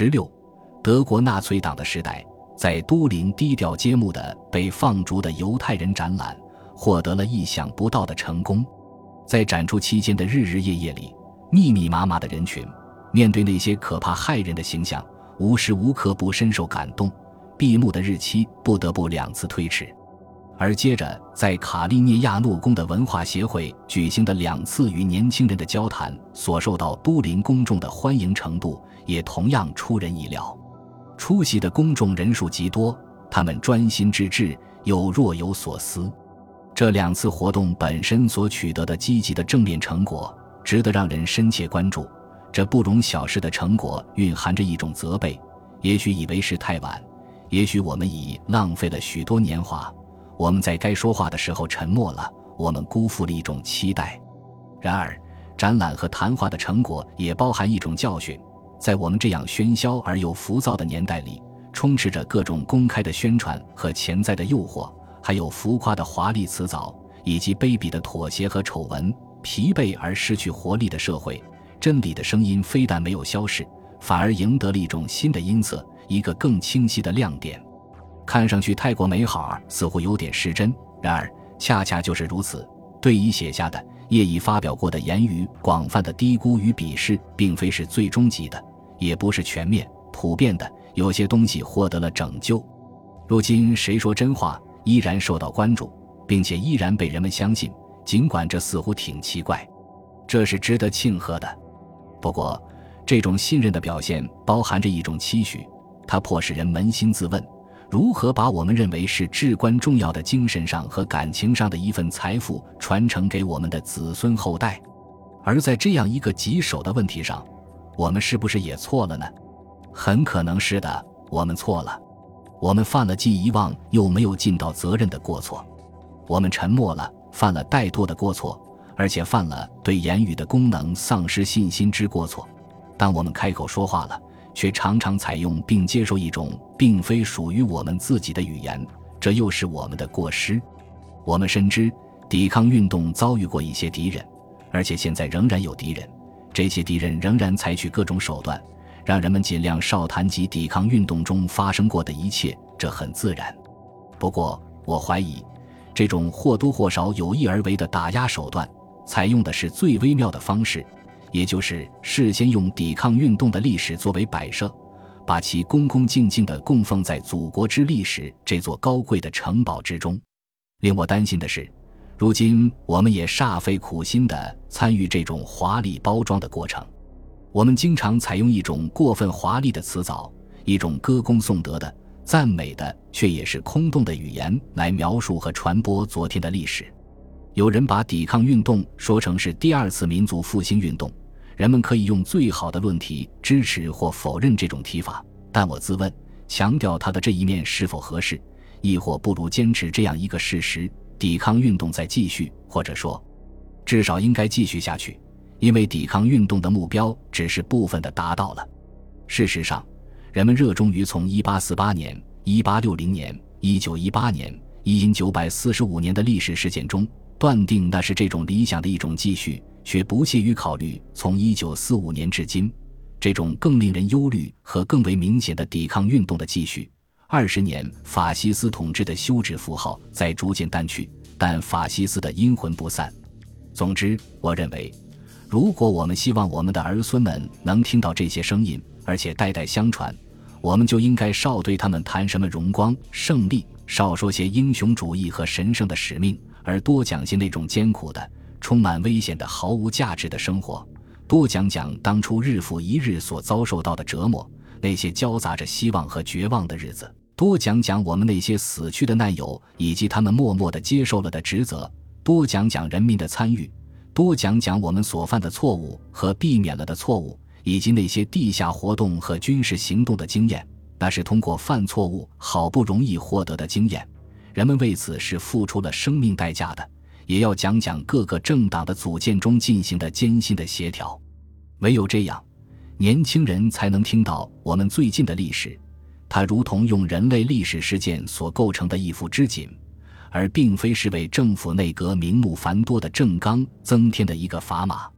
十六，德国纳粹党的时代，在都灵低调揭幕的被放逐的犹太人展览获得了意想不到的成功。在展出期间的日日夜夜里，密密麻麻的人群面对那些可怕骇人的形象，无时无刻不深受感动。闭幕的日期不得不两次推迟。而接着，在卡利涅亚诺宫的文化协会举行的两次与年轻人的交谈，所受到都灵公众的欢迎程度也同样出人意料。出席的公众人数极多，他们专心致志，又若有所思。这两次活动本身所取得的积极的正面成果，值得让人深切关注。这不容小视的成果，蕴含着一种责备：也许以为是太晚，也许我们已浪费了许多年华。我们在该说话的时候沉默了，我们辜负了一种期待。然而，展览和谈话的成果也包含一种教训：在我们这样喧嚣而又浮躁的年代里，充斥着各种公开的宣传和潜在的诱惑，还有浮夸的华丽辞藻，以及卑鄙的妥协和丑闻。疲惫而失去活力的社会，真理的声音非但没有消逝，反而赢得了一种新的音色，一个更清晰的亮点。看上去太过美好，似乎有点失真。然而，恰恰就是如此。对已写下的、业已发表过的言语，广泛的低估与鄙视，并非是最终极的，也不是全面、普遍的。有些东西获得了拯救。如今，谁说真话依然受到关注，并且依然被人们相信，尽管这似乎挺奇怪，这是值得庆贺的。不过，这种信任的表现包含着一种期许，它迫使人扪心自问。如何把我们认为是至关重要的精神上和感情上的一份财富传承给我们的子孙后代？而在这样一个棘手的问题上，我们是不是也错了呢？很可能是的，我们错了。我们犯了既遗忘又没有尽到责任的过错。我们沉默了，犯了怠惰的过错，而且犯了对言语的功能丧失信心之过错。当我们开口说话了。却常常采用并接受一种并非属于我们自己的语言，这又是我们的过失。我们深知抵抗运动遭遇过一些敌人，而且现在仍然有敌人。这些敌人仍然采取各种手段，让人们尽量少谈及抵抗运动中发生过的一切，这很自然。不过，我怀疑，这种或多或少有意而为的打压手段，采用的是最微妙的方式。也就是事先用抵抗运动的历史作为摆设，把其恭恭敬敬地供奉在祖国之历史这座高贵的城堡之中。令我担心的是，如今我们也煞费苦心地参与这种华丽包装的过程。我们经常采用一种过分华丽的辞藻，一种歌功颂德的、赞美的，却也是空洞的语言来描述和传播昨天的历史。有人把抵抗运动说成是第二次民族复兴运动，人们可以用最好的论题支持或否认这种提法。但我自问，强调它的这一面是否合适，亦或不如坚持这样一个事实：抵抗运动在继续，或者说，至少应该继续下去，因为抵抗运动的目标只是部分的达到了。事实上，人们热衷于从1848年、1860年、1918年、1945年的历史事件中。断定那是这种理想的一种继续，却不屑于考虑从一九四五年至今这种更令人忧虑和更为明显的抵抗运动的继续。二十年法西斯统治的休止符号在逐渐淡去，但法西斯的阴魂不散。总之，我认为，如果我们希望我们的儿孙们能听到这些声音，而且代代相传，我们就应该少对他们谈什么荣光、胜利，少说些英雄主义和神圣的使命。而多讲些那种艰苦的、充满危险的、毫无价值的生活，多讲讲当初日复一日所遭受到的折磨，那些交杂着希望和绝望的日子，多讲讲我们那些死去的难友以及他们默默地接受了的职责，多讲讲人民的参与，多讲讲我们所犯的错误和避免了的错误，以及那些地下活动和军事行动的经验，那是通过犯错误好不容易获得的经验。人们为此是付出了生命代价的，也要讲讲各个政党的组建中进行的艰辛的协调。唯有这样，年轻人才能听到我们最近的历史，它如同用人类历史事件所构成的一幅织锦，而并非是为政府内阁名目繁多的政纲增添的一个砝码。